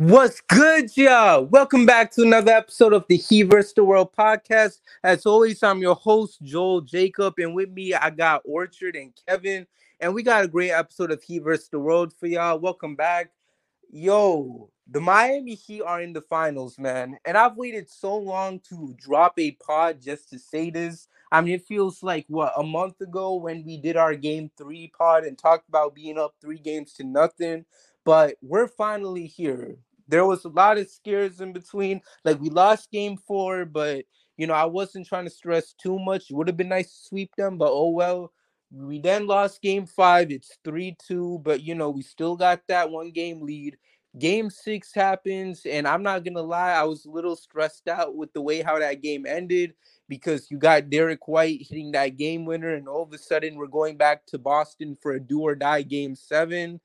What's good, y'all? Welcome back to another episode of the Heat vs. the World podcast. As always, I'm your host, Joel Jacob, and with me, I got Orchard and Kevin, and we got a great episode of Heat vs. the World for y'all. Welcome back. Yo, the Miami Heat are in the finals, man, and I've waited so long to drop a pod just to say this. I mean, it feels like what a month ago when we did our game three pod and talked about being up three games to nothing, but we're finally here there was a lot of scares in between. Like we lost game four, but you know, I wasn't trying to stress too much. It would have been nice to sweep them, but oh well. We then lost game five. It's 3 2, but you know, we still got that one game lead. Game six happens, and I'm not gonna lie, I was a little stressed out with the way how that game ended because you got Derrick White hitting that game winner, and all of a sudden we're going back to Boston for a do or die game seven.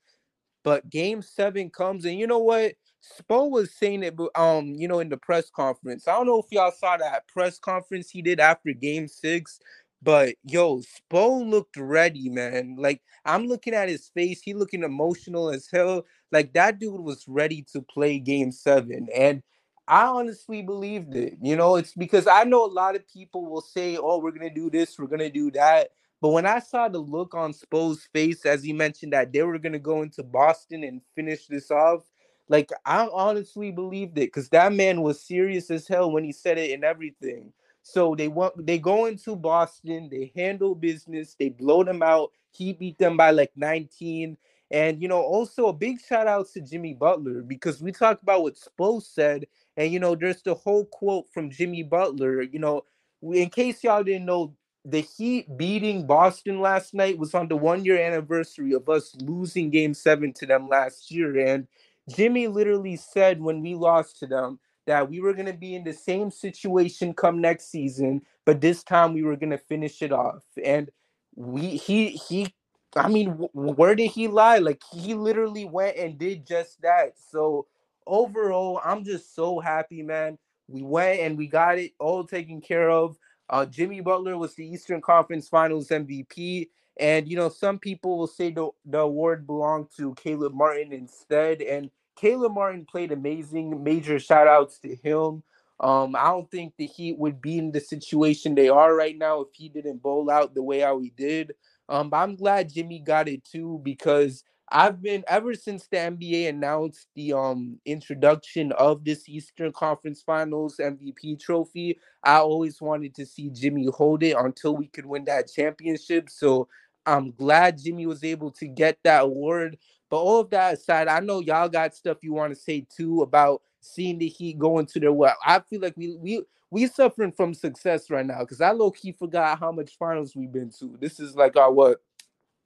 But game seven comes, and you know what? Spo was saying it, um, you know, in the press conference. I don't know if y'all saw that press conference he did after Game Six, but yo, Spo looked ready, man. Like I'm looking at his face, he looking emotional as hell. Like that dude was ready to play Game Seven, and I honestly believed it. You know, it's because I know a lot of people will say, "Oh, we're gonna do this, we're gonna do that." But when I saw the look on Spo's face as he mentioned that they were gonna go into Boston and finish this off, like I honestly believed it because that man was serious as hell when he said it and everything. So they want they go into Boston, they handle business, they blow them out. He beat them by like 19. And you know, also a big shout out to Jimmy Butler because we talked about what Spo said, and you know, there's the whole quote from Jimmy Butler. You know, in case y'all didn't know, the Heat beating Boston last night was on the one year anniversary of us losing game seven to them last year. And Jimmy literally said when we lost to them that we were going to be in the same situation come next season, but this time we were going to finish it off. And we he he I mean, where did he lie? Like he literally went and did just that. So overall, I'm just so happy, man. We went and we got it all taken care of. Uh, Jimmy Butler was the Eastern Conference Finals MVP. And you know, some people will say the, the award belonged to Caleb Martin instead. And Caleb Martin played amazing. Major shout outs to him. Um, I don't think the Heat would be in the situation they are right now if he didn't bowl out the way how he did. Um, but I'm glad Jimmy got it too because I've been ever since the NBA announced the um introduction of this Eastern Conference Finals MVP trophy. I always wanted to see Jimmy hold it until we could win that championship. So I'm glad Jimmy was able to get that award. But all of that aside, I know y'all got stuff you want to say too about seeing the Heat go into their well. I feel like we we we suffering from success right now because I low key forgot how much finals we've been to. This is like our what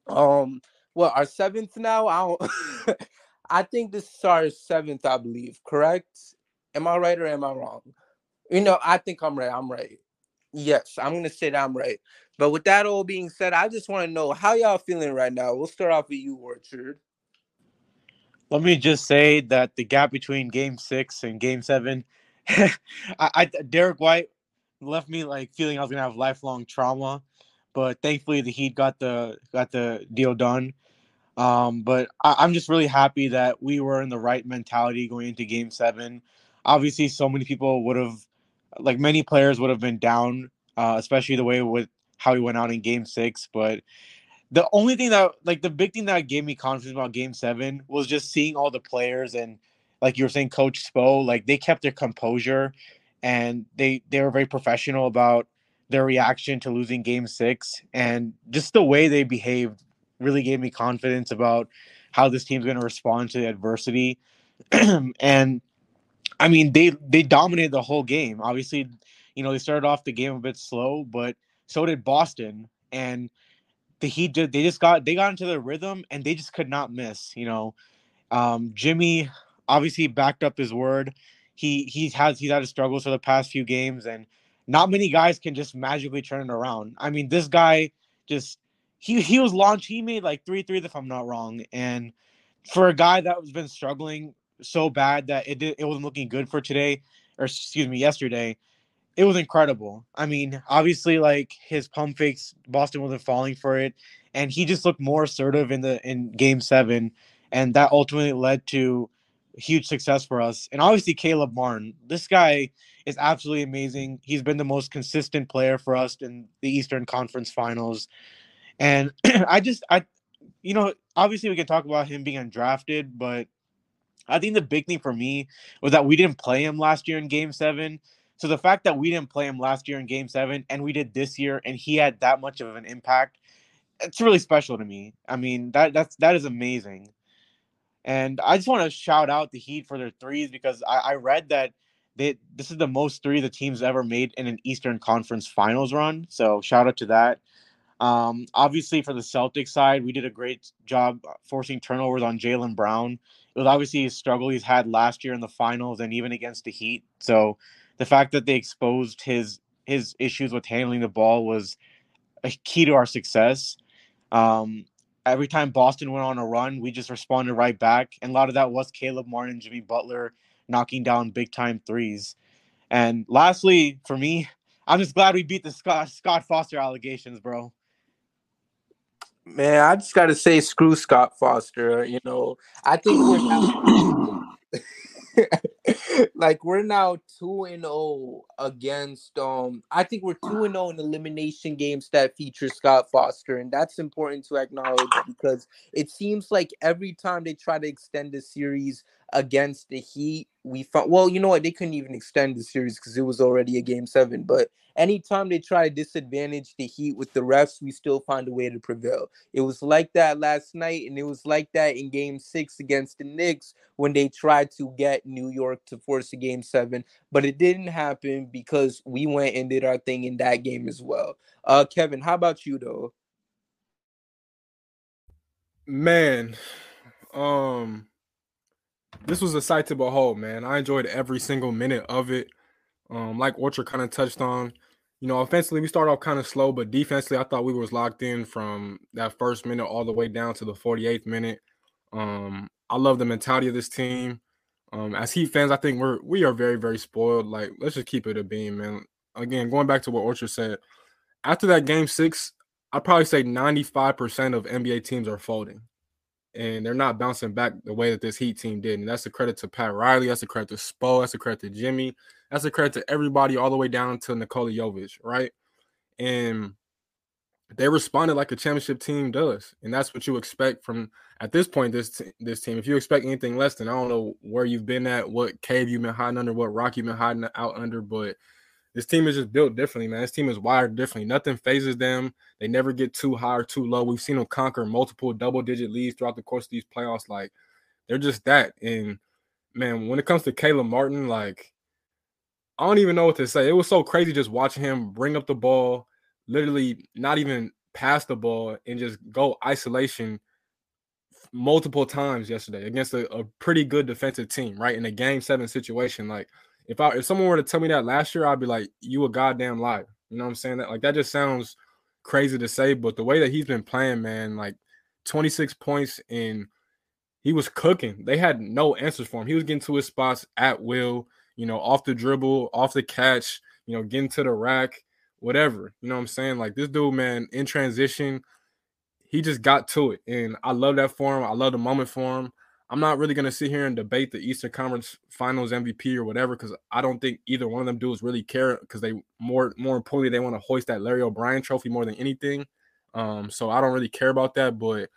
um what our seventh now. I don't I think this is our seventh, I believe. Correct? Am I right or am I wrong? You know, I think I'm right. I'm right. Yes, I'm gonna say that I'm right. But with that all being said, I just want to know how y'all feeling right now. We'll start off with you, Orchard. Let me just say that the gap between Game Six and Game Seven, I, I Derrick White left me like feeling I was gonna have lifelong trauma, but thankfully the Heat got the got the deal done. Um, but I, am just really happy that we were in the right mentality going into Game Seven. Obviously, so many people would have, like many players would have been down, uh, especially the way with how he went out in Game Six. But the only thing that like the big thing that gave me confidence about game seven was just seeing all the players and like you were saying coach spo like they kept their composure and they they were very professional about their reaction to losing game six and just the way they behaved really gave me confidence about how this team's going to respond to adversity and i mean they they dominated the whole game obviously you know they started off the game a bit slow but so did boston and the Heat did they just got they got into the rhythm and they just could not miss. You know, um, Jimmy obviously backed up his word. he he has he's had his struggles for the past few games, and not many guys can just magically turn it around. I mean, this guy just he he was launched. He made like three threes if I'm not wrong, and for a guy that was been struggling so bad that it did, it wasn't looking good for today, or excuse me, yesterday. It was incredible. I mean, obviously, like his pump fakes, Boston wasn't falling for it, and he just looked more assertive in the in Game Seven, and that ultimately led to huge success for us. And obviously, Caleb Martin, this guy is absolutely amazing. He's been the most consistent player for us in the Eastern Conference Finals, and I just I, you know, obviously we can talk about him being undrafted, but I think the big thing for me was that we didn't play him last year in Game Seven. So the fact that we didn't play him last year in Game Seven and we did this year, and he had that much of an impact, it's really special to me. I mean that that's that is amazing. And I just want to shout out the Heat for their threes because I, I read that they this is the most three the team's ever made in an Eastern Conference Finals run. So shout out to that. Um, obviously, for the Celtics side, we did a great job forcing turnovers on Jaylen Brown. It was obviously a struggle he's had last year in the finals and even against the Heat. So the fact that they exposed his his issues with handling the ball was a key to our success. Um, every time Boston went on a run, we just responded right back, and a lot of that was Caleb Martin, Jimmy Butler knocking down big time threes. And lastly, for me, I'm just glad we beat the Scott Scott Foster allegations, bro. Man, I just gotta say, screw Scott Foster. You know, I think we're like we're now two and zero oh against. Um, I think we're two and zero oh in elimination games that feature Scott Foster, and that's important to acknowledge because it seems like every time they try to extend the series against the Heat, we found. Well, you know what? They couldn't even extend the series because it was already a game seven, but anytime they try to disadvantage the Heat with the refs, we still find a way to prevail. It was like that last night, and it was like that in game six against the Knicks when they tried to get New York to force a game seven, but it didn't happen because we went and did our thing in that game as well. Uh, Kevin, how about you though? Man, um, this was a sight to behold, man. I enjoyed every single minute of it. Um, like Orchard kind of touched on, you know, offensively we started off kind of slow, but defensively I thought we was locked in from that first minute all the way down to the 48th minute. Um, I love the mentality of this team. Um, as Heat fans, I think we're we are very very spoiled. Like, let's just keep it a beam, man. Again, going back to what Orchard said, after that game six, I'd probably say 95% of NBA teams are folding and they're not bouncing back the way that this Heat team did. And that's a credit to Pat Riley. That's a credit to Spo. That's a credit to Jimmy. That's a credit to everybody all the way down to Nikola Jovic, right? And they responded like a championship team does, and that's what you expect from at this point this t- this team. If you expect anything less, then I don't know where you've been at, what cave you've been hiding under, what rock you've been hiding out under, but this team is just built differently, man. This team is wired differently. Nothing fazes them. They never get too high or too low. We've seen them conquer multiple double digit leads throughout the course of these playoffs. Like they're just that. And man, when it comes to Caleb Martin, like I don't even know what to say. It was so crazy just watching him bring up the ball, literally not even pass the ball and just go isolation multiple times yesterday against a, a pretty good defensive team, right? In a game seven situation. Like if I if someone were to tell me that last year, I'd be like, you a goddamn liar. You know what I'm saying? That like that just sounds crazy to say, but the way that he's been playing, man, like 26 points and he was cooking. They had no answers for him. He was getting to his spots at will, you know, off the dribble, off the catch, you know, getting to the rack, whatever. You know what I'm saying? Like this dude, man, in transition, he just got to it. And I love that for him. I love the moment for him. I'm not really to sit here and debate the Eastern Conference Finals MVP or whatever because I don't think either one of them dudes really care because they more more importantly they want to hoist that Larry O'Brien trophy more than anything. Um, so I don't really care about that. But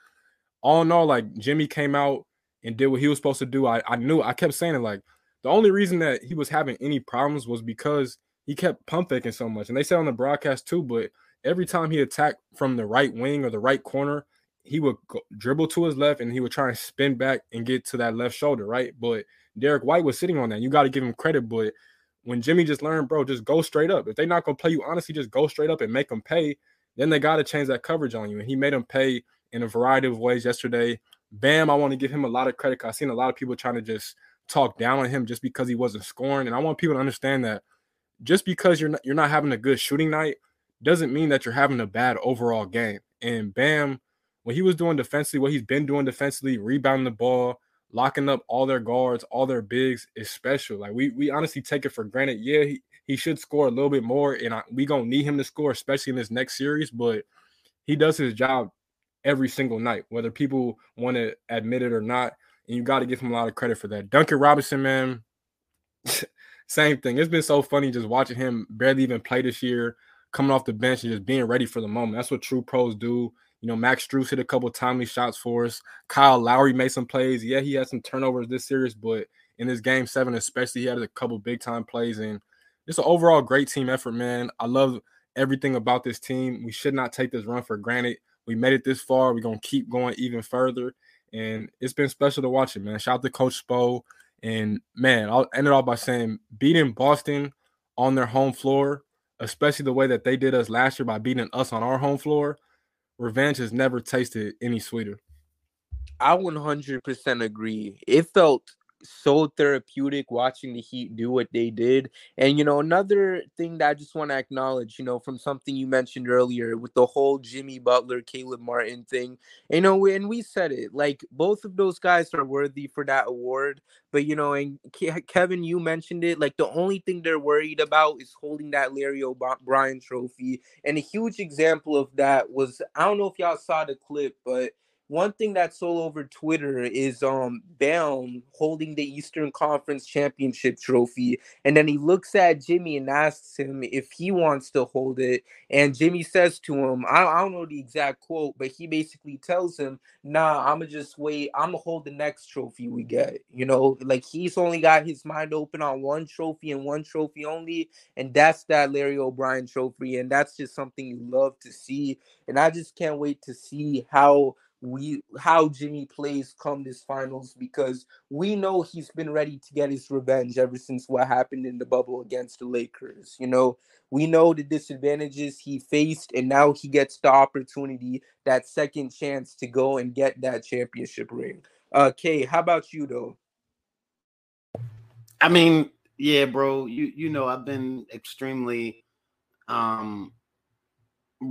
all in all, like Jimmy came out and did what he was supposed to do. I, I knew I kept saying it like the only reason that he was having any problems was because he kept pump faking so much. And they said on the broadcast too, but every time he attacked from the right wing or the right corner, he would go, dribble to his left and he would try and spin back and get to that left shoulder, right? But Derrick White was sitting on that. You got to give him credit. But when Jimmy just learned, bro, just go straight up. If they're not gonna play you, honestly, just go straight up and make them pay. Then they got to change that coverage on you. And he made them pay in a variety of ways yesterday. Bam, I want to give him a lot of credit. I've seen a lot of people trying to just talk down on him just because he wasn't scoring. And I want people to understand that just because you're not you're not having a good shooting night doesn't mean that you're having a bad overall game. And Bam, when he was doing defensively, what he's been doing defensively, rebounding the ball, locking up all their guards, all their bigs is special. Like we we honestly take it for granted. Yeah, he, he should score a little bit more, and I, we gonna need him to score, especially in this next series. But he does his job every single night, whether people want to admit it or not. And you got to give him a lot of credit for that. Duncan Robinson, man, same thing. It's been so funny just watching him barely even play this year, coming off the bench and just being ready for the moment. That's what true pros do. You know, Max Strus hit a couple timely shots for us. Kyle Lowry made some plays. Yeah, he had some turnovers this series, but in this game seven, especially, he had a couple big time plays. And it's an overall great team effort, man. I love everything about this team. We should not take this run for granted. We made it this far. We're gonna keep going even further. And it's been special to watch it, man. Shout out to Coach Spo. And man, I'll end it off by saying beating Boston on their home floor, especially the way that they did us last year by beating us on our home floor, revenge has never tasted any sweeter. I 100% agree. It felt so therapeutic watching the Heat do what they did. And you know, another thing that I just want to acknowledge, you know, from something you mentioned earlier with the whole Jimmy Butler, Caleb Martin thing. You know, and we said it like both of those guys are worthy for that award. But you know, and Kevin, you mentioned it. Like the only thing they're worried about is holding that Larry O'Brien trophy. And a huge example of that was I don't know if y'all saw the clip, but one thing that's all over Twitter is um holding the Eastern Conference Championship trophy, and then he looks at Jimmy and asks him if he wants to hold it, and Jimmy says to him, I, I don't know the exact quote, but he basically tells him, "Nah, I'ma just wait. I'ma hold the next trophy we get." You know, like he's only got his mind open on one trophy and one trophy only, and that's that Larry O'Brien trophy, and that's just something you love to see, and I just can't wait to see how we how Jimmy plays come this finals because we know he's been ready to get his revenge ever since what happened in the bubble against the Lakers. You know, we know the disadvantages he faced, and now he gets the opportunity, that second chance to go and get that championship ring. Uh Kay, how about you though? I mean, yeah, bro, you you know I've been extremely um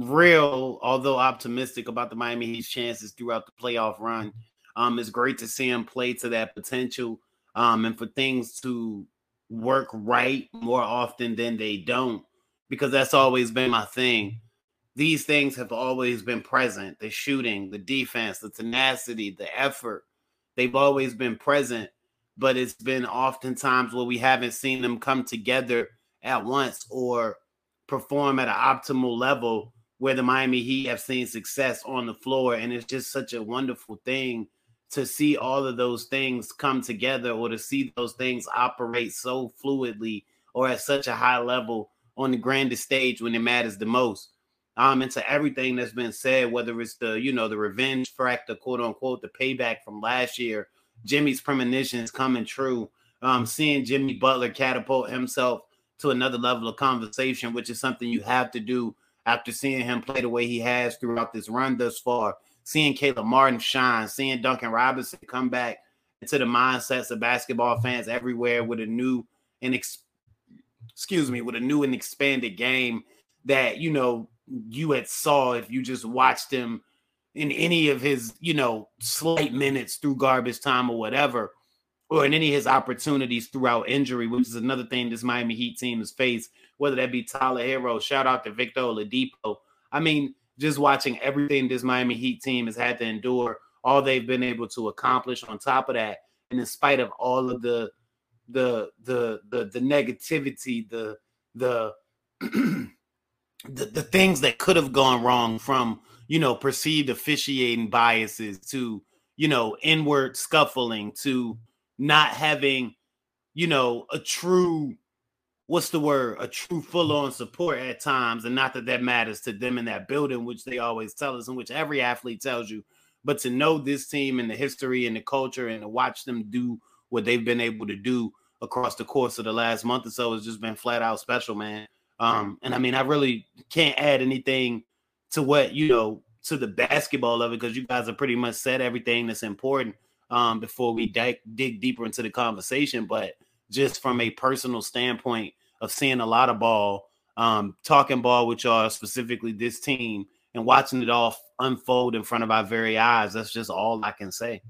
real, although optimistic about the Miami Heat's chances throughout the playoff run. Um, it's great to see him play to that potential, um, and for things to work right more often than they don't, because that's always been my thing. These things have always been present: the shooting, the defense, the tenacity, the effort. They've always been present, but it's been oftentimes where we haven't seen them come together at once or perform at an optimal level where the Miami Heat have seen success on the floor. And it's just such a wonderful thing to see all of those things come together or to see those things operate so fluidly or at such a high level on the grandest stage when it matters the most. Um, into everything that's been said, whether it's the, you know, the revenge factor, quote unquote, the payback from last year, Jimmy's premonitions coming true. Um, seeing Jimmy Butler catapult himself to another level of conversation, which is something you have to do after seeing him play the way he has throughout this run thus far, seeing Caleb Martin shine, seeing Duncan Robinson come back into the mindsets of basketball fans everywhere with a new and ex- excuse me, with a new and expanded game that you know you had saw if you just watched him in any of his, you know, slight minutes through garbage time or whatever, or in any of his opportunities throughout injury, which is another thing this Miami Heat team has faced whether that be Tyler Herro, shout out to Victor Oladipo. I mean, just watching everything this Miami Heat team has had to endure, all they've been able to accomplish on top of that, and in spite of all of the the the the, the negativity, the the the, the things that could have gone wrong from you know perceived officiating biases to you know inward scuffling to not having you know a true what's the word a true full-on support at times and not that that matters to them in that building which they always tell us and which every athlete tells you but to know this team and the history and the culture and to watch them do what they've been able to do across the course of the last month or so has just been flat out special man um and i mean i really can't add anything to what you know to the basketball of it because you guys have pretty much said everything that's important um, before we dig, dig deeper into the conversation. But just from a personal standpoint of seeing a lot of ball, um, talking ball with y'all, specifically this team, and watching it all unfold in front of our very eyes, that's just all I can say.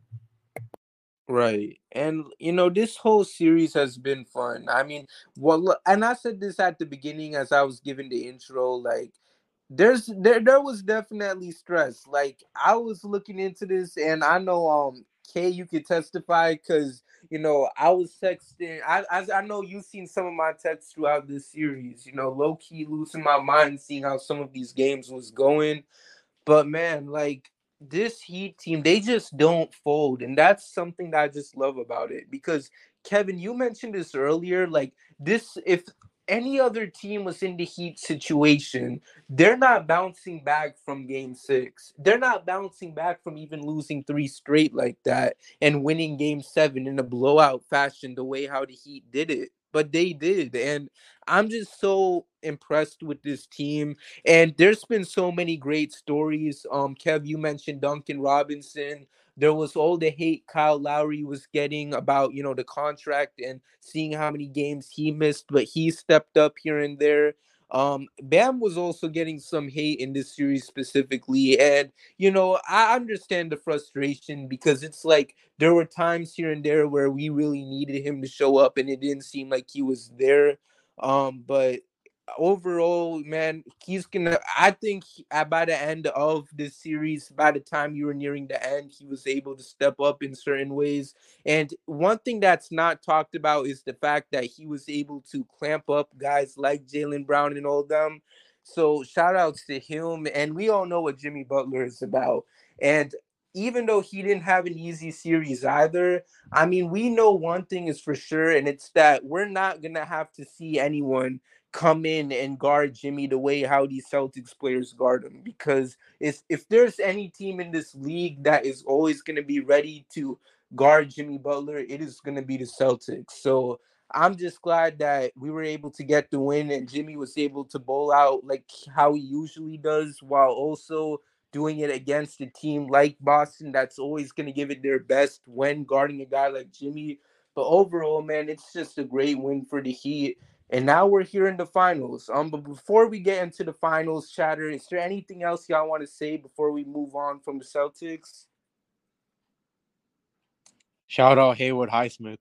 Right. And you know, this whole series has been fun. I mean, well and I said this at the beginning as I was giving the intro, like there's there there was definitely stress. Like I was looking into this and I know um Kay you could testify because you know I was texting I, I I know you've seen some of my texts throughout this series, you know, low key losing my mind seeing how some of these games was going. But man, like this Heat team, they just don't fold. And that's something that I just love about it. Because Kevin, you mentioned this earlier. Like this, if any other team was in the Heat situation, they're not bouncing back from game six. They're not bouncing back from even losing three straight like that and winning game seven in a blowout fashion, the way how the Heat did it. But they did. And I'm just so impressed with this team. And there's been so many great stories. Um, Kev, you mentioned Duncan Robinson. There was all the hate Kyle Lowry was getting about, you know, the contract and seeing how many games he missed, but he stepped up here and there. Um, Bam was also getting some hate in this series specifically. And, you know, I understand the frustration because it's like there were times here and there where we really needed him to show up and it didn't seem like he was there. Um, but overall, man, he's gonna. I think uh, by the end of this series, by the time you were nearing the end, he was able to step up in certain ways. And one thing that's not talked about is the fact that he was able to clamp up guys like Jaylen Brown and all them. So shout outs to him. And we all know what Jimmy Butler is about. And even though he didn't have an easy series either, I mean, we know one thing is for sure, and it's that we're not gonna have to see anyone come in and guard Jimmy the way how these Celtics players guard him. Because if if there's any team in this league that is always gonna be ready to guard Jimmy Butler, it is gonna be the Celtics. So I'm just glad that we were able to get the win and Jimmy was able to bowl out like how he usually does while also doing it against a team like Boston that's always going to give it their best when guarding a guy like Jimmy. But overall, man, it's just a great win for the Heat. And now we're here in the finals. Um, but before we get into the finals chatter, is there anything else y'all want to say before we move on from the Celtics? Shout out Haywood Highsmith.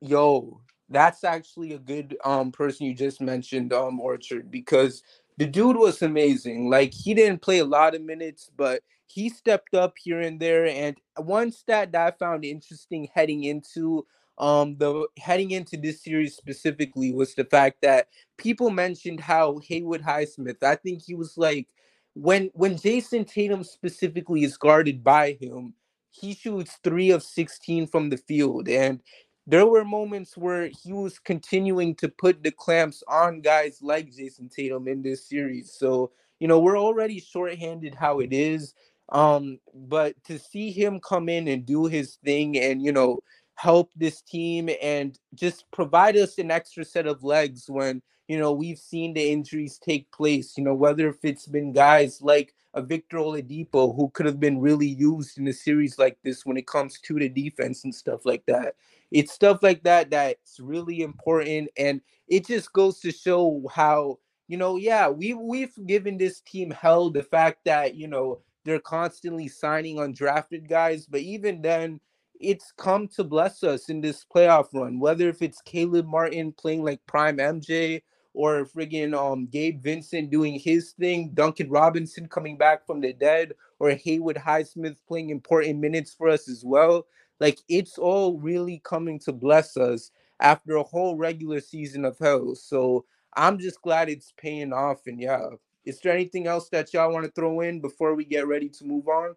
Yo, that's actually a good um person you just mentioned, um, Orchard, because the dude was amazing. Like he didn't play a lot of minutes, but he stepped up here and there. And one stat that I found interesting heading into um the heading into this series specifically was the fact that people mentioned how Haywood Highsmith, I think he was like when when Jayson Tatum specifically is guarded by him, he shoots three of 16 from the field. And there were moments where he was continuing to put the clamps on guys like Jayson Tatum in this series. So, you know, we're already shorthanded how it is. Um, but to see him come in and do his thing and, you know, help this team and just provide us an extra set of legs when, you know, we've seen the injuries take place, you know, whether if it's been guys like a Victor Oladipo who could have been really used in a series like this when it comes to the defense and stuff like that. It's stuff like that that's really important and it just goes to show how you know yeah we we've given this team hell the fact that you know they're constantly signing undrafted guys but even then it's come to bless us in this playoff run whether if it's Caleb Martin playing like prime MJ or friggin' um Gabe Vincent doing his thing, Duncan Robinson coming back from the dead, or Haywood Highsmith playing important minutes for us as well. Like it's all really coming to bless us after a whole regular season of hell. So I'm just glad it's paying off. And yeah, is there anything else that y'all want to throw in before we get ready to move on?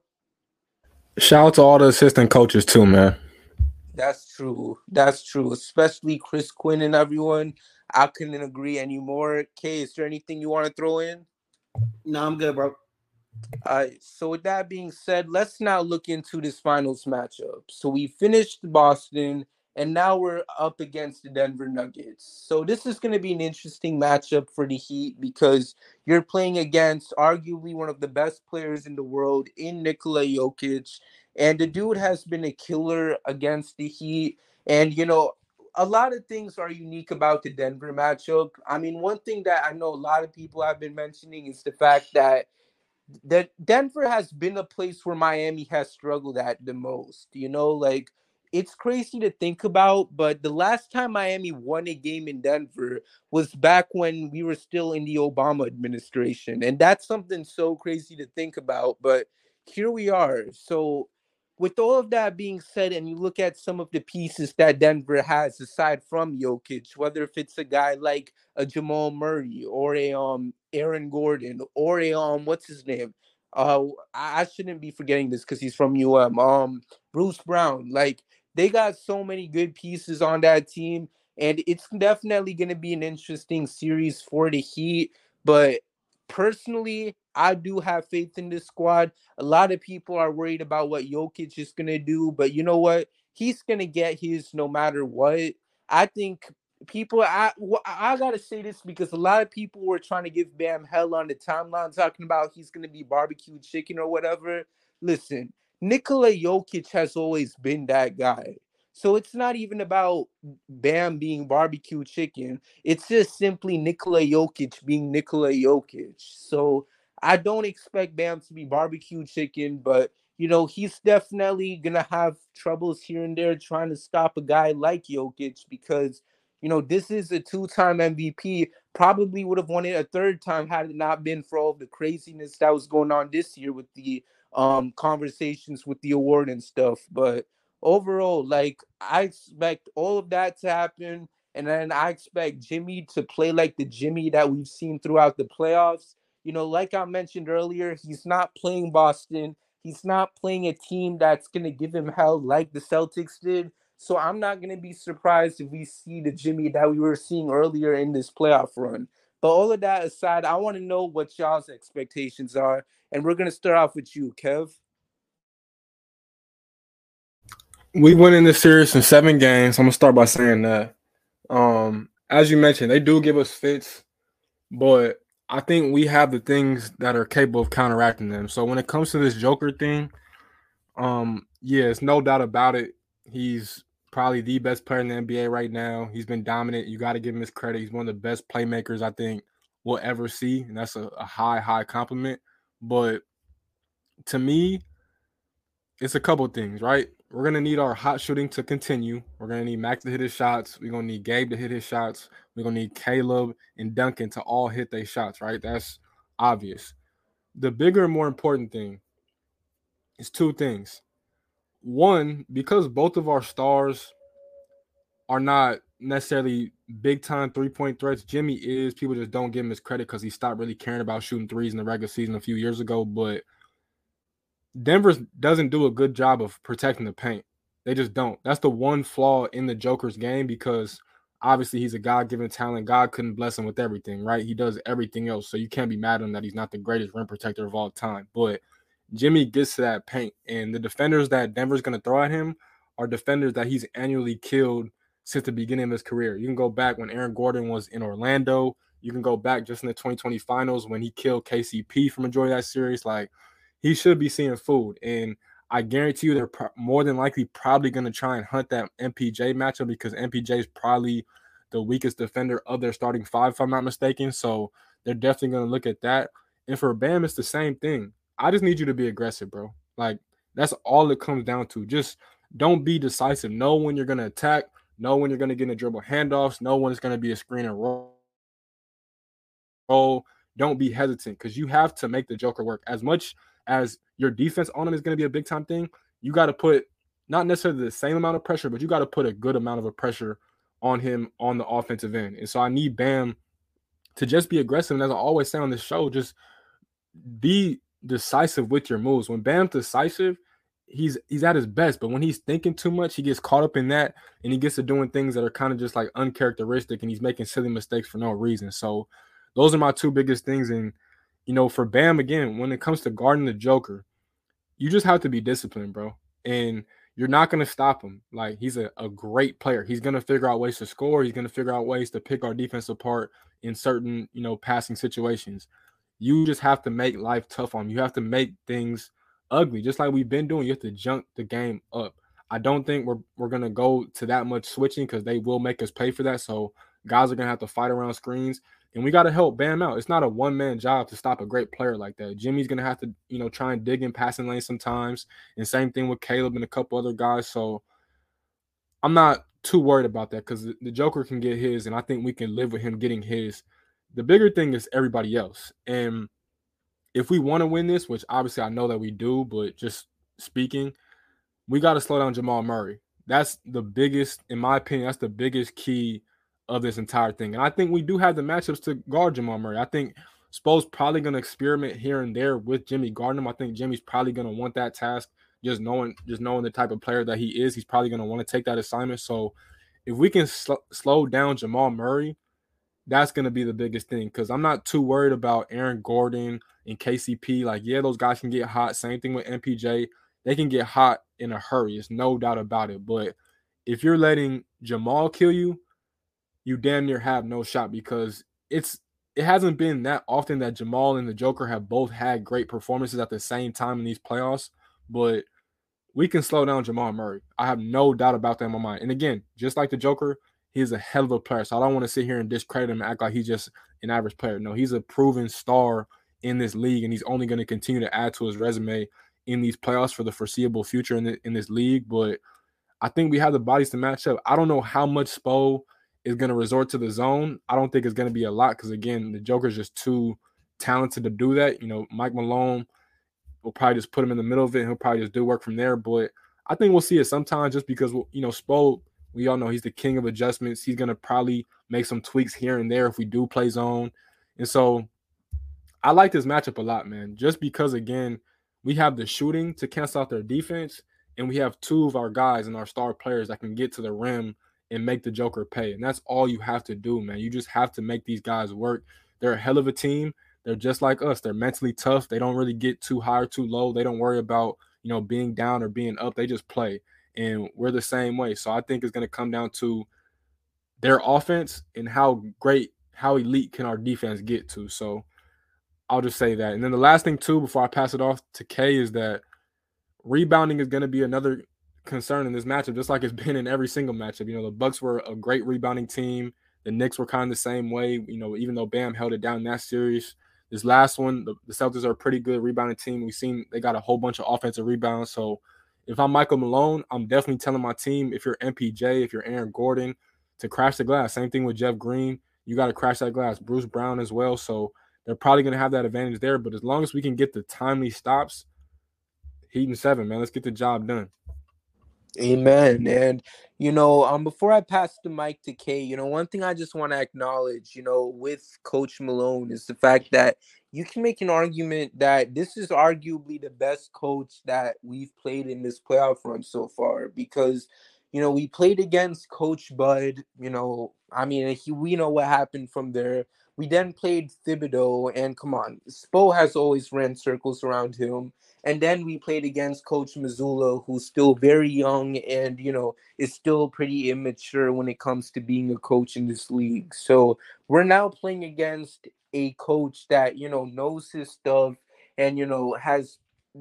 Shout out to all the assistant coaches too, man. That's true. That's true. Especially Chris Quinn and everyone. I couldn't agree anymore. Kay, is there anything you want to throw in? No, I'm good, bro. All right. So with that being said, let's now look into this finals matchup. So we finished Boston, and now we're up against the Denver Nuggets. So this is going to be an interesting matchup for the Heat because you're playing against arguably one of the best players in the world in Nikola Jokic. And the dude has been a killer against the Heat. And, you know, a lot of things are unique about the Denver matchup. I mean, one thing that I know a lot of people have been mentioning is the fact that that Denver has been a place where Miami has struggled at the most. You know, like it's crazy to think about, but the last time Miami won a game in Denver was back when we were still in the Obama administration. And that's something so crazy to think about. But here we are. So with all of that being said, and you look at some of the pieces that Denver has aside from Jokic, whether if it's a guy like a Jamal Murray or a um Aaron Gordon or a um what's his name? Uh I, shouldn't be forgetting this because he's from UM. Um Bruce Brown. Like they got so many good pieces on that team, and it's definitely gonna be an interesting series for the Heat. But personally, I do have faith in this squad. A lot of people are worried about what Jokic is going to do, but you know what? He's going to get his no matter what. I think people, I, I got to say this because a lot of people were trying to give Bam hell on the timeline, talking about he's going to be barbecue chicken or whatever. Listen, Nikola Jokic has always been that guy. So it's not even about Bam being barbecue chicken. It's just simply Nikola Jokic being Nikola Jokic. So I don't expect Bam to be barbecue chicken, but you know, he's definitely gonna have troubles here and there trying to stop a guy like Jokic because you know this is a two-time MVP. Probably would have won it a third time had it not been for all the craziness that was going on this year with the um conversations with the award and stuff. But overall, like I expect all of that to happen. And then I expect Jimmy to play like the Jimmy that we've seen throughout the playoffs. You know, like I mentioned earlier, he's not playing Boston. He's not playing a team that's going to give him hell like the Celtics did. So I'm not going to be surprised if we see the Jimmy that we were seeing earlier in this playoff run. But all of that aside, I want to know what y'all's expectations are. And we're going to start off with you, Kev. We went in this series in seven games. I'm gonna start by saying that. Um, as you mentioned, they do give us fits, but I think we have the things that are capable of counteracting them. So when it comes to this Joker thing, um, yeah, it's no doubt about it. He's probably the best player in the NBA right now. He's been dominant. You got to give him his credit. He's one of the best playmakers I think we'll ever see, and that's a, a high, high compliment. But to me, it's a couple things, right? We're gonna need our hot shooting to continue. We're gonna need Max to hit his shots. We're gonna need Gabe to hit his shots. We're gonna need Caleb and Duncan to all hit their shots, right? That's obvious. The bigger and more important thing is two things. One, because both of our stars are not necessarily big time three point threats. Jimmy is. People just don't give him his credit because he stopped really caring about shooting threes in the regular season a few years ago. But Denver doesn't do a good job of protecting the paint. They just don't. That's the one flaw in the Joker's game because obviously he's a God-given talent. God couldn't bless him with everything, right? He does everything else, so you can't be mad at him that he's not the greatest rim protector of all time. But Jimmy gets to that paint, and the defenders that Denver's going to throw at him are defenders that he's annually killed since the beginning of his career. You can go back when Aaron Gordon was in Orlando. You can go back just in the 2020 finals when he killed KCP for majority of that series. Like he should be seeing food. And I guarantee you, they're pro- more than likely probably going to try and hunt that MPJ matchup because MPJ is probably the weakest defender of their starting five, if I'm not mistaken. So they're definitely going to look at that. And for Bam, it's the same thing. I just need you to be aggressive, bro. Like that's all it comes down to. Just don't be decisive. Know when you're to attack. Know when you're to get in a dribble handoffs. Know when it's to be a screen and roll. Don't be hesitant because you have to make the Joker work. As much as your defense on him is to be a big time thing, you got to put not necessarily the same amount of pressure, but you got to put a good amount of a pressure on him on the offensive end. And so I need Bam to just be aggressive. And as I always say on this show, just be decisive with your moves. When Bam's decisive, he's he's at his best. But when he's thinking too much, he gets caught up in that and he gets to doing things that are kind of just like uncharacteristic and he's making silly mistakes for no reason. So those are my two biggest things. And you know, for Bam again, when it comes to guarding the Joker, you just have to be disciplined, bro. And you're not to stop him. Like he's a, a great player. He's to figure out ways to score. He's to figure out ways to pick our defense apart in certain, you know, passing situations. You just have to make life tough on him. You have to make things ugly, just like we've been doing. You have to junk the game up. I don't think we're we're gonna go to that much switching because they will make us pay for that. So guys are gonna have to fight around screens, and we got to help Bam out. It's not a one man job to stop a great player like that. Jimmy's gonna have to you know try and dig in passing lane sometimes, and same thing with Caleb and a couple other guys. So I'm not too worried about that because the Joker can get his, and I think we can live with him getting his. The bigger thing is everybody else, and if we want to win this, which obviously I know that we do, but just speaking, we got to slow down Jamal Murray. That's the biggest, in my opinion, that's the biggest key of this entire thing. And I think we do have the matchups to guard Jamal Murray. I think Spo's probably going to experiment here and there with Jimmy Gardner. I think Jimmy's probably going to want that task, just knowing just knowing the type of player that he is. He's probably going to want to take that assignment. So if we can sl- slow down Jamal Murray, that's going to be the biggest thing because I'm not too worried about Aaron Gordon and KCP. Like, yeah, those guys can get hot. Same thing with MPJ. They can get hot in a hurry. It's no doubt about it. But if you're letting Jamal kill you, you damn near have no shot because it's it hasn't been that often that Jamal and the Joker have both had great performances at the same time in these playoffs. But we can slow down Jamal Murray. I have no doubt about that in my mind. And again, just like the Joker, he's a hell of a player. So I don't want to sit here and discredit him and act like he's just an average player. No, he's a proven star in this league, and he's only going to continue to add to his resume in these playoffs for the foreseeable future in, the, in this league. But I think we have the bodies to match up. I don't know how much Spo is going to resort to the zone. I don't think it's going to be a lot because again, the Joker's just too talented to do that. You know, Mike Malone will probably just put him in the middle of it. And he'll probably just do work from there. But I think we'll see it sometimes just because you know Spo. We all know he's the king of adjustments. He's to probably make some tweaks here and there if we do play zone. And so I like this matchup a lot, man. Just because again, we have the shooting to cancel out their defense, and we have two of our guys and our star players that can get to the rim and make the Joker pay. And that's all you have to do, man. You just have to make these guys work. They're a hell of a team. They're just like us. They're mentally tough. They don't really get too high or too low. They don't worry about, you know, being down or being up. They just play. And we're the same way. So I think it's going to come down to their offense and how great, how elite can our defense get to. So I'll just say that. And then the last thing too, before I pass it off to Kay, is that rebounding is going to be another concern in this matchup, just like it's been in every single matchup. You know, the Bucks were a great rebounding team. The Knicks were kind of the same way. You know, even though Bam held it down that series, this last one, the, the Celtics are a pretty good rebounding team. We've seen they got a whole bunch of offensive rebounds. So if I'm Michael Malone, I'm definitely telling my team if you're MPJ, if you're Aaron Gordon, to crash the glass. Same thing with Jeff Green. You got to crash that glass. Bruce Brown as well. So they're probably going to have that advantage there. But as long as we can get the timely stops, Heat and seven, man, let's get the job done. Amen. And you know, um, before I pass the mic to Kay, you know, one thing I just want to acknowledge, you know, with Coach Malone is the fact that you can make an argument that this is arguably the best coach that we've played in this playoff run so far because you know, we played against Coach Bud. You know, I mean, he, we know what happened from there. We then played Thibodeau, and come on, Spo has always ran circles around him. And then we played against Coach Mazzulla, who's still very young and you know is still pretty immature when it comes to being a coach in this league. So we're now playing against a coach that you know knows his stuff and you know has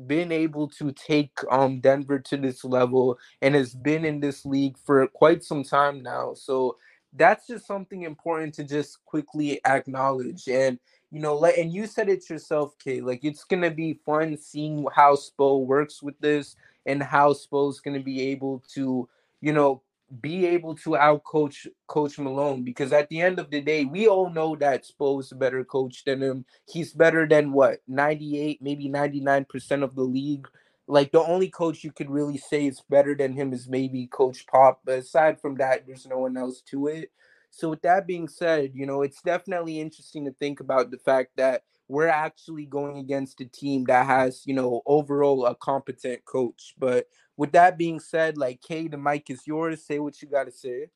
been able to take um Denver to this level and has been in this league for quite some time now. So that's just something important to just quickly acknowledge. And you know, let and you said it yourself, Kay. Like it's gonna be fun seeing how Spo works with this and how Spo's gonna be able to, you know, be able to outcoach Coach Malone because at the end of the day, we all know that Spo is a better coach than him. He's better than what 98, maybe 99% of the league. Like the only coach you could really say is better than him is maybe Coach Pop. But aside from that, there's no one else to it. So with that being said, you know, it's definitely interesting to think about the fact that we're actually going against a team that has, you know, overall a competent coach. But with that being said, like Kay, the mic is yours. Say what you gotta say.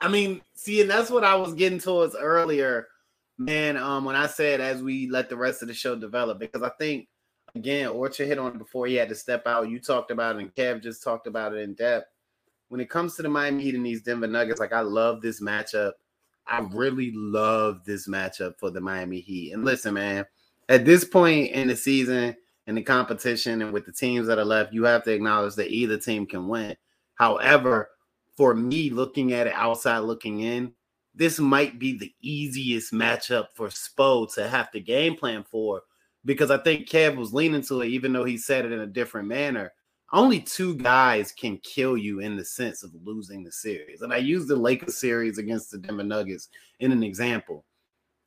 I mean, see, and that's what I was getting towards earlier, man. Um, when I said as we let the rest of the show develop, because I think again, Orchard hit on it before he had to step out. You talked about it, and Kev just talked about it in depth. When it comes to the Miami Heat and these Denver Nuggets, like I love this matchup. I really love this matchup for the Miami Heat. And listen, man, at this point in the season, in the competition and with the teams that are left, you have to acknowledge that either team can win. However, for me, looking at it outside looking in, this might be the easiest matchup for Spo to have to game plan for because I think Kev was leaning to it, even though he said it in a different manner. Only two guys can kill you in the sense of losing the series. And I use the Lakers series against the Denver Nuggets in an example.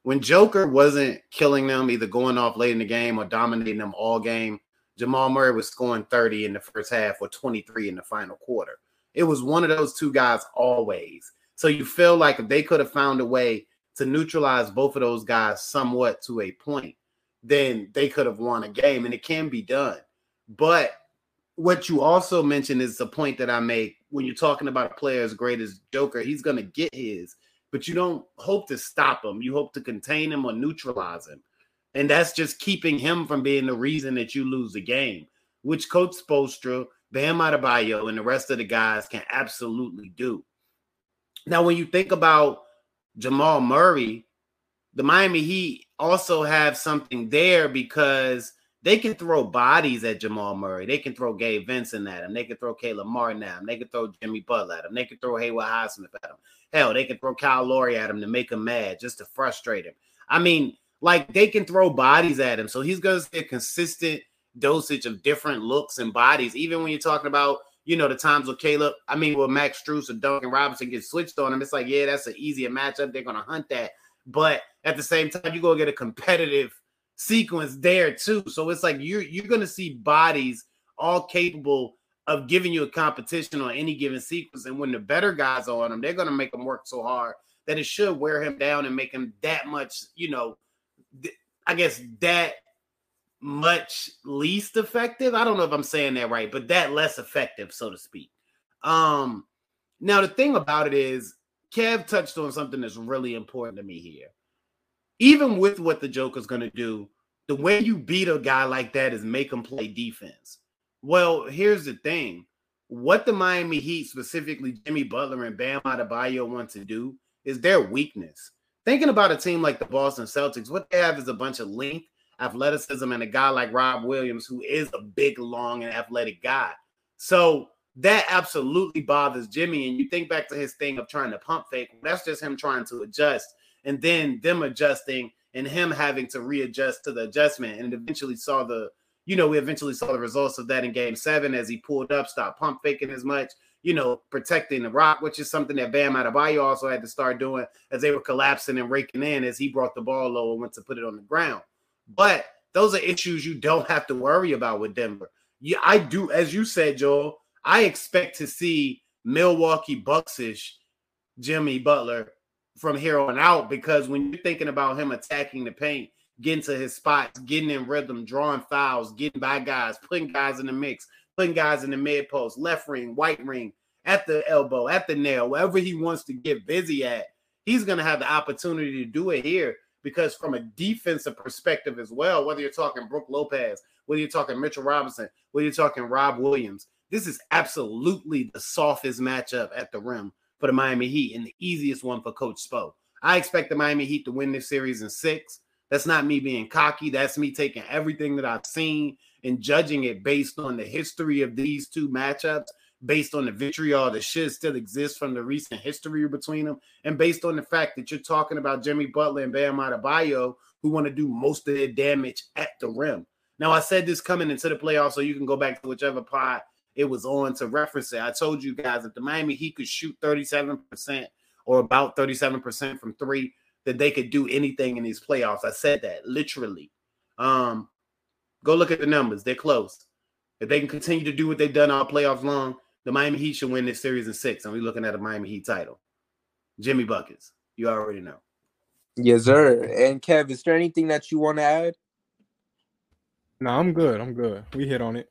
When Joker wasn't killing them, either going off late in the game or dominating them all game, Jamal Murray was scoring 30 in the first half or 23 in the final quarter. It was one of those two guys always. So you feel like if they could have found a way to neutralize both of those guys somewhat to a point, then they could have won a game and it can be done. But what you also mentioned is the point that I make when you're talking about a player as great as Joker, he's going to get his, but you don't hope to stop him. You hope to contain him or neutralize him. And that's just keeping him from being the reason that you lose the game, which Coach Spoelstra, Bam Adebayo, and the rest of the guys can absolutely do. Now, when you think about Jamal Murray, the Miami Heat also have something there because they can throw bodies at Jamal Murray. They can throw Gabe Vincent at him. They can throw Caleb Martin at him. They can throw Jimmy Butler at him. They can throw Haywood Highsmith at him. Hell, they can throw Kyle Lowry at him to make him mad, just to frustrate him. I mean, like they can throw bodies at him. So he's going to see a consistent dosage of different looks and bodies. Even when you're talking about you know, the times with Caleb, I mean, with Max Strus or Duncan Robinson get switched on him, it's like, yeah, that's an easier matchup. They're going to hunt that. But at the same time, going to get a competitive sequence there too. So it's like you're you're to see bodies all capable of giving you a competition on any given sequence. And when the better guys are on them, they're to make them work so hard that it should wear him down and make him that much, you know, I guess that much least effective. I don't know if I'm saying that right, but that less effective, so to speak. Um, now the thing about it is, Kev touched on something that's really important to me here. Even with what the Joker's going to do, the way you beat a guy like that is make him play defense. Well, here's the thing: what the Miami Heat, specifically Jimmy Butler and Bam Adebayo, want to do is their weakness. Thinking about a team like the Boston Celtics, what they have is a bunch of length athleticism and a guy like Rob Williams, who is a big, long, and athletic guy. So that absolutely bothers Jimmy. And you think back to his thing of trying to pump fake, that's just him trying to adjust and then them adjusting and him having to readjust to the adjustment. And eventually saw the, you know, we eventually saw the results of that in game seven as he pulled up, stopped pump faking as much, you know, protecting the rock, which is something that Bam Adebayo also had to start doing as they were collapsing and raking in as he brought the ball low and went to put it on the ground. But those are issues you don't have to worry about with Denver. Yeah, I do, as you said, Joel. I expect to see Milwaukee Bucksish Jimmy Butler from here on out because when you're thinking about him attacking the paint, getting to his spots, getting in rhythm, drawing fouls, getting by guys, putting guys in the mix, putting guys in the mid post, left ring, white ring, at the elbow, at the nail, wherever he wants to get busy at, he's going to have the opportunity to do it here because from a defensive perspective as well, whether you're talking Brook Lopez, whether you're talking Mitchell Robinson, whether you're talking Rob Williams, this is absolutely the softest matchup at the rim for the Miami Heat and the easiest one for Coach Spo. I expect the Miami Heat to win this series in six. That's not me being cocky. That's me taking everything that I've seen and judging it based on the history of these two matchups based on the vitriol that should still exist from the recent history between them, and based on the fact that you're talking about Jimmy Butler and Bam Adebayo, who want to do most of their damage at the rim. Now, I said this coming into the playoffs, so you can go back to whichever pod it was on to reference it. I told you guys that the Miami Heat could shoot 37% or about 37% from three, that they could do anything in these playoffs. I said that literally. Um, go look at the numbers; they're close. If they can continue to do what they've done all playoffs long, the Miami Heat should win this series in six, and we're looking at a Miami Heat title. Jimmy Buckets, you already know. Yes, sir. And Kev, is there anything that you want to add? No, I'm good. I'm good. We hit on it.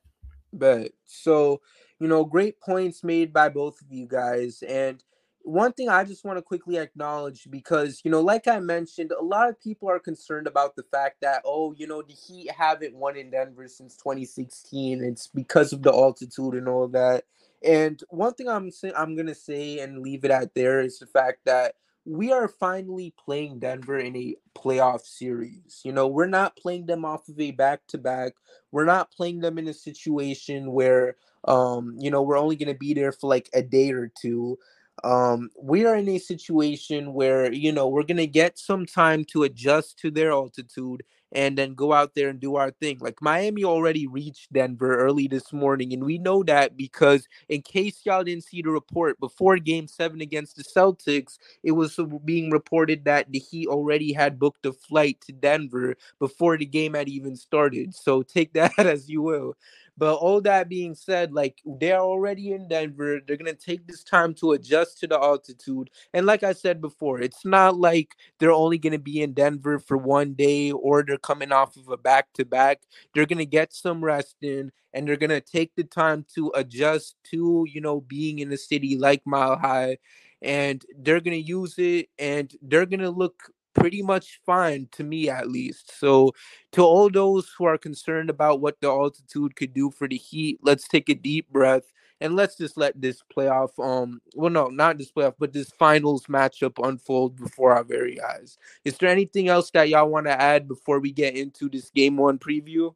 But so, you know, great points made by both of you guys. And one thing I just want to quickly acknowledge because, you know, like I mentioned, a lot of people are concerned about the fact that, oh, you know, the Heat haven't won in Denver since 2016. It's because of the altitude and all that. And one thing I'm saying I'm gonna say and leave it at there is the fact that we are finally playing Denver in a playoff series. You know, we're not playing them off of a back to back. We're not playing them in a situation where um, you know, we're only going to be there for like a day or two. Um, we are in a situation where, you know, we're going to get some time to adjust to their altitude and then go out there and do our thing. Like Miami already reached Denver early this morning, and we know that because in case y'all didn't see the report before Game Seven against the Celtics, it was being reported that the Heat already had booked a flight to Denver before the game had even started. So take that as you will. But all that being said, like they're already in Denver. They're gonna take this time to adjust to the altitude. And like I said before, it's not like they're only gonna be in Denver for one day or they're coming off of a back to back. They're gonna get some rest in and they're gonna take the time to adjust to, you know, being in a city like Mile High. And they're gonna use it and they're gonna look pretty much fine to me at least. So to all those who are concerned about what the altitude could do for the Heat, let's take a deep breath and let's just let this playoff um well no not this playoff but this finals matchup unfold before our very eyes. Is there anything else that y'all want to add before we get into this game one preview?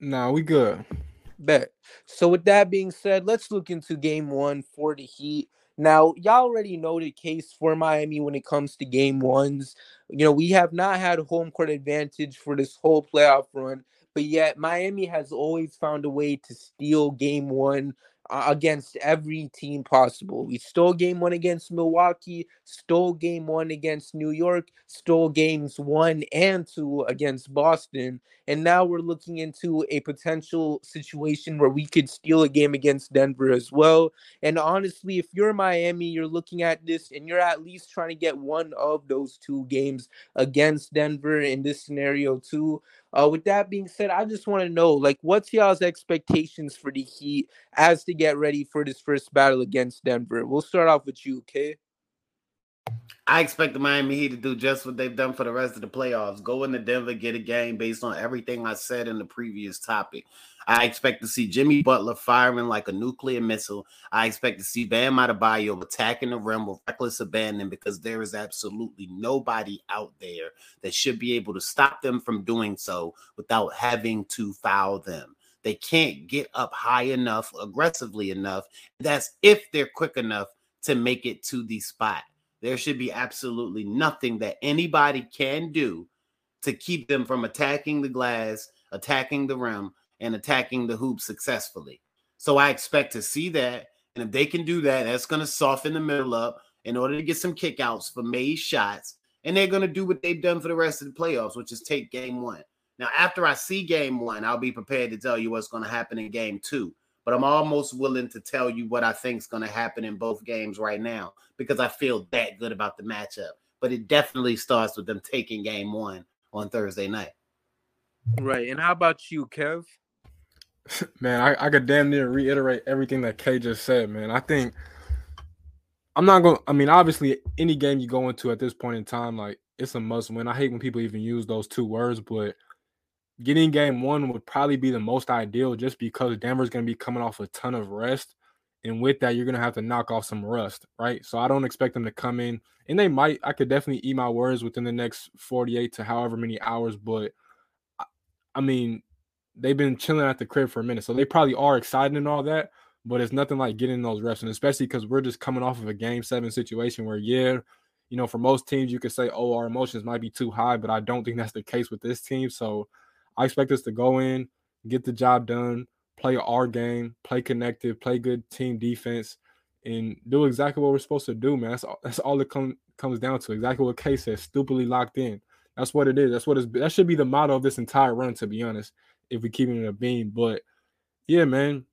No, we good. Bet. So with that being said, let's look into game one for the Heat. Now, y'all already know the case for Miami when it comes to game ones. You know, we have not had home court advantage for this whole playoff run, but yet Miami has always found a way to steal game one against every team possible. We stole game one against Milwaukee, stole game one against New York, stole games one and two against Boston. And now we're looking into a potential situation where we could steal a game against Denver as well. And honestly, if you're Miami, you're looking at this and you're at least trying to get one of those two games against Denver in this scenario, too. Uh, with that being said, I just want to know, like, what's y'all's expectations for the Heat as to get ready for this first battle against Denver? We'll start off with you, okay? I expect the Miami Heat to do just what they've done for the rest of the playoffs. Go into Denver, get a game based on everything I said in the previous topic. I expect to see Jimmy Butler firing like a nuclear missile. I expect to see Bam Adebayo attacking the rim with reckless abandon because there is absolutely nobody out there that should be able to stop them from doing so without having to foul them. They can't get up high enough, aggressively enough. That's if they're quick enough to make it to the spot. There should be absolutely nothing that anybody can do to keep them from attacking the glass, attacking the rim, and attacking the hoop successfully. So I expect to see that. And if they can do that, that's going to soften the middle up in order to get some kickouts for made shots. And they're going to do what they've done for the rest of the playoffs, which is take game one. Now, after I see game one, I'll be prepared to tell you what's going to happen in game two. But I'm almost willing to tell you what I think is going to happen in both games right now because I feel that good about the matchup. But it definitely starts with them taking game one on Thursday night. Right. And how about you, Kev? Man, I, I could damn near reiterate everything that Kay just said, man. I think I'm not going to, I mean, obviously, any game you go into at this point in time, like, it's a must win. I hate when people even use those two words, but getting game one would probably be the most ideal just because Denver's going to be coming off a ton of rest. And with that, you're going to have to knock off some rust, right? So I don't expect them to come in, and they might. I could definitely eat my words within the next 48 to however many hours, but I mean, they've been chilling at the crib for a minute, so they probably are excited and all that. But it's nothing like getting those reps, and especially because we're just coming off of a game seven situation where, yeah, you know, for most teams, you could say, oh, our emotions might be too high, but I don't think that's the case with this team. So I expect us to go in, get the job done, play our game, play connected, play good team defense, and do exactly what we're supposed to do, man. That's all, that's all it com- comes down to. Exactly what Kay says, stupidly locked in. That's what it is. That's what. That should be the motto of this entire run, to be honest. If we keep it in a beam, but yeah, man,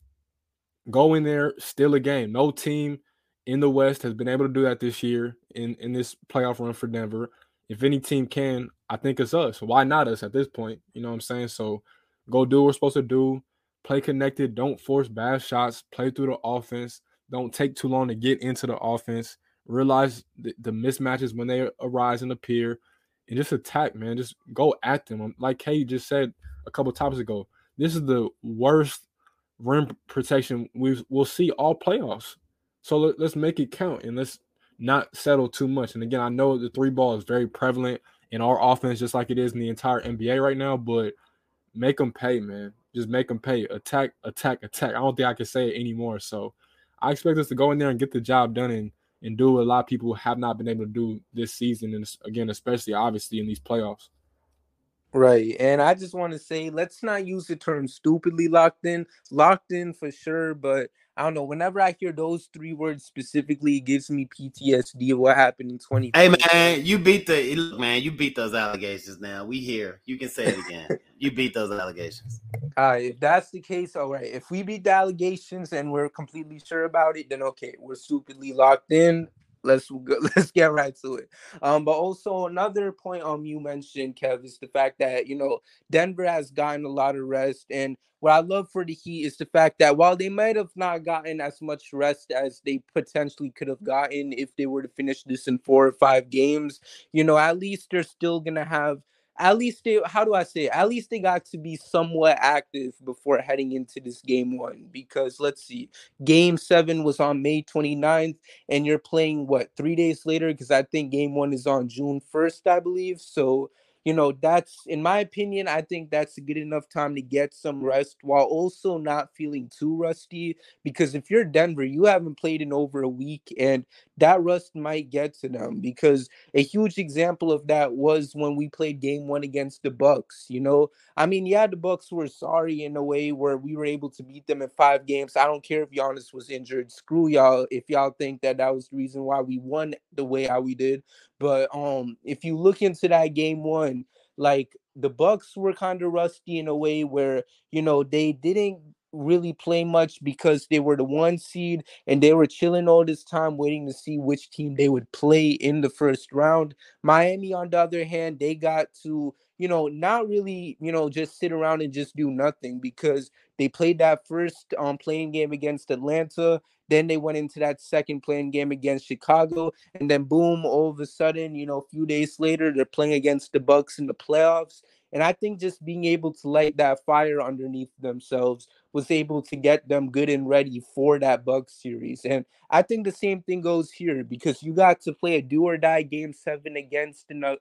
go in there, steal a game. No team in the West has been able to do that this year in in this playoff run for Denver. If any team can, I think it's us. Why not us at this point? You know what I'm saying? So go do what we're supposed to do. Play connected. Don't force bad shots. Play through the offense. Don't take too long to get into the offense. Realize the, the mismatches when they arise and appear, and just attack, man. Just go at them. Like Kay just said a couple times ago, this is the worst rim protection we will see all playoffs. So let, us make it count and let's not settle too much. And again, I know the three ball is very prevalent in our offense, just like it is in the entire NBA right now. But make them pay, man. Just make them pay. Attack, attack, attack. I don't think I can say it anymore. So I expect us to go in there and get the job done and and do what a lot of people have not been able to do this season, and again, especially obviously in these playoffs. Right. And I just want to say, let's not use the term stupidly locked in. Locked in for sure, but I don't know. Whenever I hear those three words specifically, it gives me PTSD of what happened in 2020. Hey man, you beat the look, man. You beat those allegations. Now we here. You can say it again. you beat those allegations. All right. If that's the case, all right. If we beat the allegations and we're completely sure about it, then okay, we're stupidly locked in let's let's get right to it. Um, but also another point um you mentioned, Kev, is the fact that you know Denver has gotten a lot of rest, and what I love for the Heat is the fact that while they might have not gotten as much rest as they potentially could have gotten if they were to finish this in four or five games, you know, at least they're still gonna have at least they how do I say it? at least they got to be somewhat active before heading into this game one because let's see game seven was on May 29th and you're playing what three days later because I think game one is on June 1st I believe so you know, that's in my opinion, I think that's a good enough time to get some rest while also not feeling too rusty. Because if you're Denver, you haven't played in over a week, and that rust might get to them. Because a huge example of that was when we played game one against the Bucks. You know, I mean, yeah, the Bucks were sorry in a way where we were able to beat them in five games. I don't care if Giannis was injured. Screw y'all if y'all think that that was the reason why we won the way how we did. But um, if you look into that game one, like the Bucks were kind of rusty in a way where you know they didn't really play much because they were the one seed and they were chilling all this time waiting to see which team they would play in the first round. Miami, on the other hand, they got to, you know, not really, you know, just sit around and just do nothing because they played that first um play-in game against Atlanta. Then they went into that second play-in game against Chicago, and then boom, all of a sudden, you know, a few days later, they're playing against the Bucks in the playoffs. And I think just being able to light that fire underneath themselves was able to get them good and ready for that Bucks series. And I think the same thing goes here because you got to play a do or die game seven against the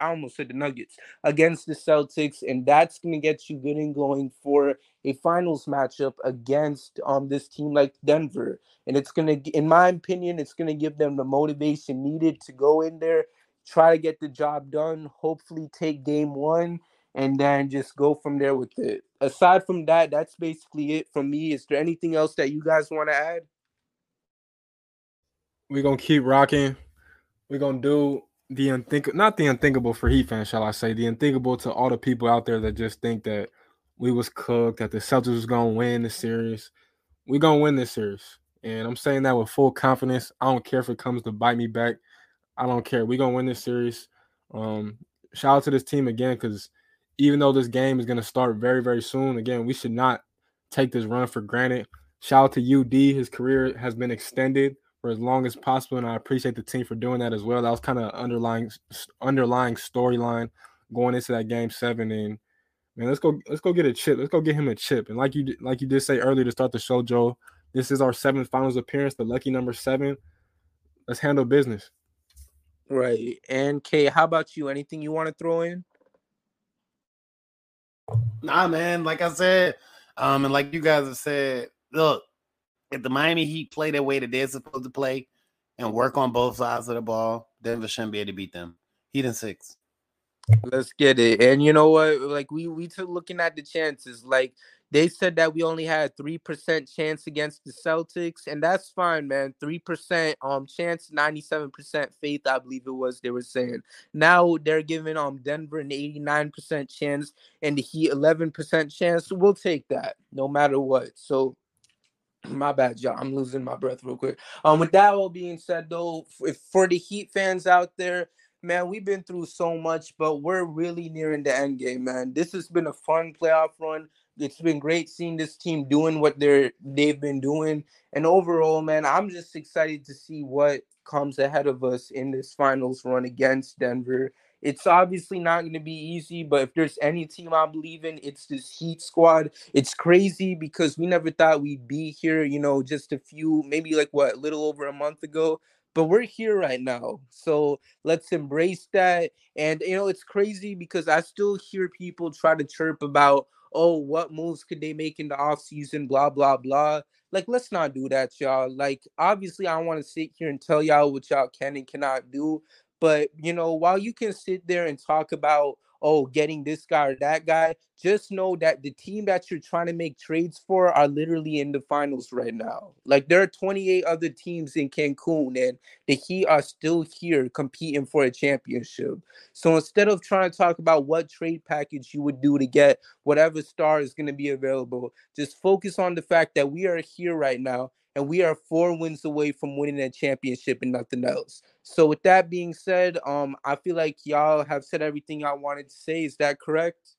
I almost said the Nuggets against the Celtics, and that's going to get you good and going for a finals matchup against um this team like Denver. And it's to, in my opinion, it's to give them the motivation needed to go in there, try to get the job done, hopefully take game one, and then just go from there with it. Aside from that, that's basically it from me. Is there anything else that you guys want to add? We're gonna keep rocking. We're gonna do the unthinkable, not the unthinkable for Heat fans, shall I say, the unthinkable to all the people out there that just think that we was cooked, that the Celtics was gonna win the series. We gonna win this series, and I'm saying that with full confidence. I don't care if it comes to bite me back. I don't care. We gonna win this series. Um, shout out to this team again because even though this game is gonna start very very soon, again we should not take this run for granted. Shout out to UD. His career has been extended for as long as possible, and I appreciate the team for doing that as well. That was kind of underlying underlying storyline going into that game seven. And man, let's go let's go get a chip. Let's go get him a chip. And like you like you did say earlier to start the show, Joe, this is our seventh finals appearance, the lucky number seven. Let's handle business. Right. And Kay, how about you? Anything you want to throw in? Nah, man. Like I said, um, and like you guys have said, look, if the Miami Heat play the way that they're supposed to play and work on both sides of the ball, Denver shouldn't be able to beat them. Heat in six. Let's get it. And you know what? Like we we took looking at the chances. Like they said that we only had three percent chance against the Celtics, and that's fine, man. Three percent um chance, ninety seven percent faith, I believe it was. They were saying now they're giving um Denver an eighty nine percent chance and the Heat eleven percent chance. We'll take that no matter what. So my bad, y'all. I'm losing my breath real quick. Um, with that all being said, though, if for the Heat fans out there, man, we've been through so much, but we're really nearing the end game, man. This has been a fun playoff run. It's been great seeing this team doing what they're they've been doing, and overall, man, I'm just excited to see what comes ahead of us in this finals run against Denver. It's obviously not going to be easy, but if there's any team I believe in, it's this Heat squad. It's crazy because we never thought we'd be here, you know, just a few, maybe like what, a little over a month ago. But we're here right now. So let's embrace that. And you know, it's crazy because I still hear people try to chirp about, oh, what moves could they make in the offseason, blah, blah, blah. Like, let's not do that, y'all. Like, obviously, I want to sit here and tell y'all what y'all can and cannot do. But you know, while you can sit there and talk about oh, getting this guy or that guy. Just know that the team that you're trying to make trades for are literally in the finals right now. Like there are 28 other teams in Cancun, and the Heat are still here competing for a championship. So instead of trying to talk about what trade package you would do to get whatever star is going to be available, just focus on the fact that we are here right now and we are four wins away from winning a championship and nothing else. So with that being said, um, I feel like y'all have said everything I wanted to say. Is that correct?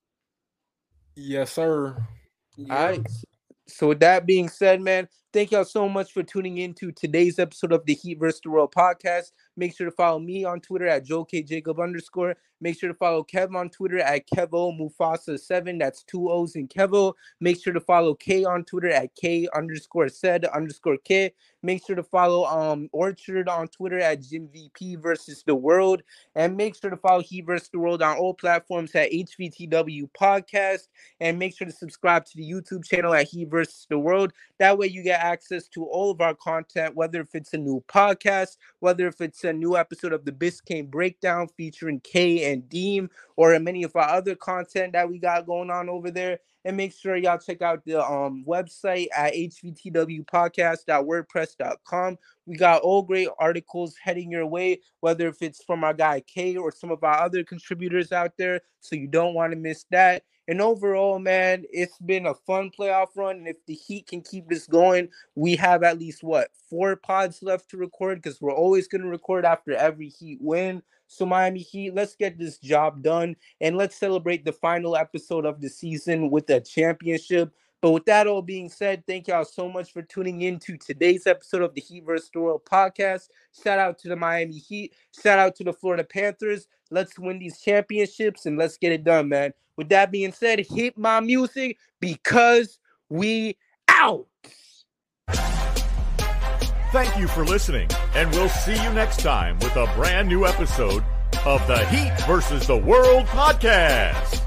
Yes, sir. Yeah. All right. So with that being said, man, thank y'all so much for tuning in to today's episode of the Heat vs. the World podcast. Make sure to follow me on Twitter at Joe K Jacob underscore. Make sure to follow Kev on Twitter at Kevo Mufasa7. That's two O's in Kevo. Make sure to follow K on Twitter at K underscore said underscore K. Make sure to follow um Orchard on Twitter at Jim VP versus the world. And make sure to follow Heat versus the world on all platforms at HVTW podcast. And make sure to subscribe to the YouTube channel at Heat versus the world. That way you get access to all of our content, whether if it's a new podcast, whether if it's a new episode of the Biscayne Breakdown featuring K and Deem, or many of our other content that we got going on over there. And make sure y'all check out the um, website at hvtwpodcast.wordpress.com. We got all great articles heading your way, whether if it's from our guy K or some of our other contributors out there. So you don't want to miss that. And overall, man, it's been a fun playoff run. And if the Heat can keep this going, we have at least what four pods left to record because we're always going to record after every Heat win. So, Miami Heat, let's get this job done and let's celebrate the final episode of the season with a championship. But with that all being said, thank y'all so much for tuning in to today's episode of the Heat vs. the World podcast. Shout out to the Miami Heat. Shout out to the Florida Panthers. Let's win these championships and let's get it done, man. With that being said, hit my music because we out. Thank you for listening, and we'll see you next time with a brand new episode of the Heat versus the World podcast.